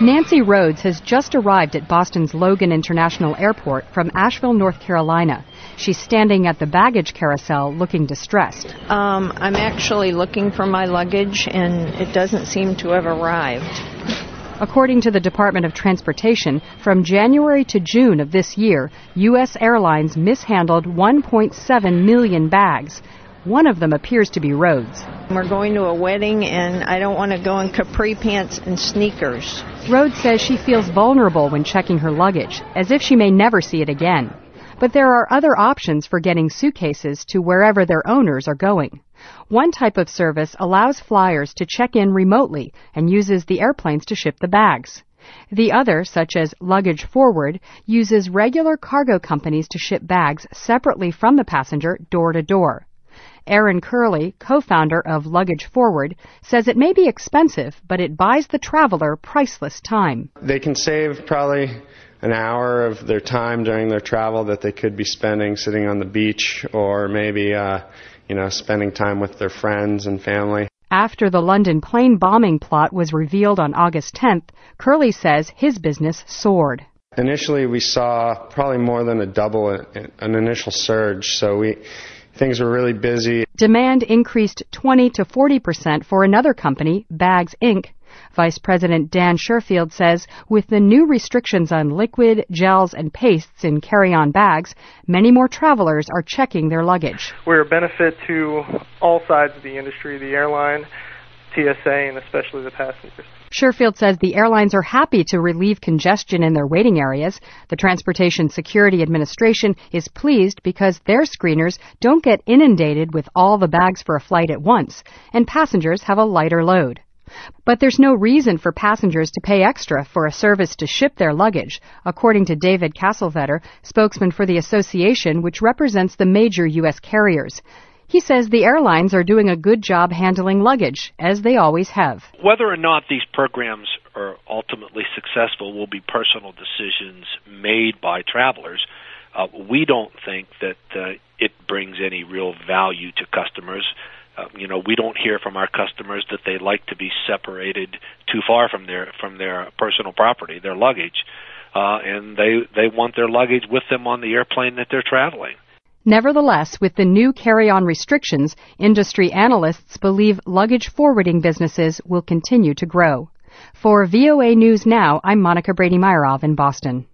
Nancy Rhodes has just arrived at Boston's Logan International Airport from Asheville, North Carolina. She's standing at the baggage carousel looking distressed. Um, I'm actually looking for my luggage and it doesn't seem to have arrived. According to the Department of Transportation, from January to June of this year, U.S. airlines mishandled 1.7 million bags. One of them appears to be Rhodes. We're going to a wedding and I don't want to go in capri pants and sneakers. Rhodes says she feels vulnerable when checking her luggage, as if she may never see it again. But there are other options for getting suitcases to wherever their owners are going. One type of service allows flyers to check in remotely and uses the airplanes to ship the bags. The other, such as Luggage Forward, uses regular cargo companies to ship bags separately from the passenger door to door. Aaron Curley, co-founder of Luggage Forward, says it may be expensive, but it buys the traveler priceless time. They can save probably an hour of their time during their travel that they could be spending sitting on the beach or maybe uh, you know spending time with their friends and family. After the London plane bombing plot was revealed on August 10th, Curley says his business soared. Initially, we saw probably more than a double an initial surge, so we things were really busy. Demand increased 20 to 40 percent for another company, Bags Inc. Vice President Dan Sherfield says with the new restrictions on liquid, gels, and pastes in carry-on bags, many more travelers are checking their luggage. We're a benefit to all sides of the industry, the airline, TSA, and especially the passengers. Sherfield says the airlines are happy to relieve congestion in their waiting areas. The Transportation Security Administration is pleased because their screeners don't get inundated with all the bags for a flight at once, and passengers have a lighter load. But there's no reason for passengers to pay extra for a service to ship their luggage, according to David Castelveter, spokesman for the association which represents the major U.S. carriers. He says the airlines are doing a good job handling luggage, as they always have. Whether or not these programs are ultimately successful will be personal decisions made by travelers. Uh, we don't think that uh, it brings any real value to customers. Uh, you know, we don't hear from our customers that they like to be separated too far from their from their personal property, their luggage, uh, and they they want their luggage with them on the airplane that they're traveling. Nevertheless, with the new carry-on restrictions, industry analysts believe luggage forwarding businesses will continue to grow. For VOA News Now, I'm Monica Brady Myerov in Boston.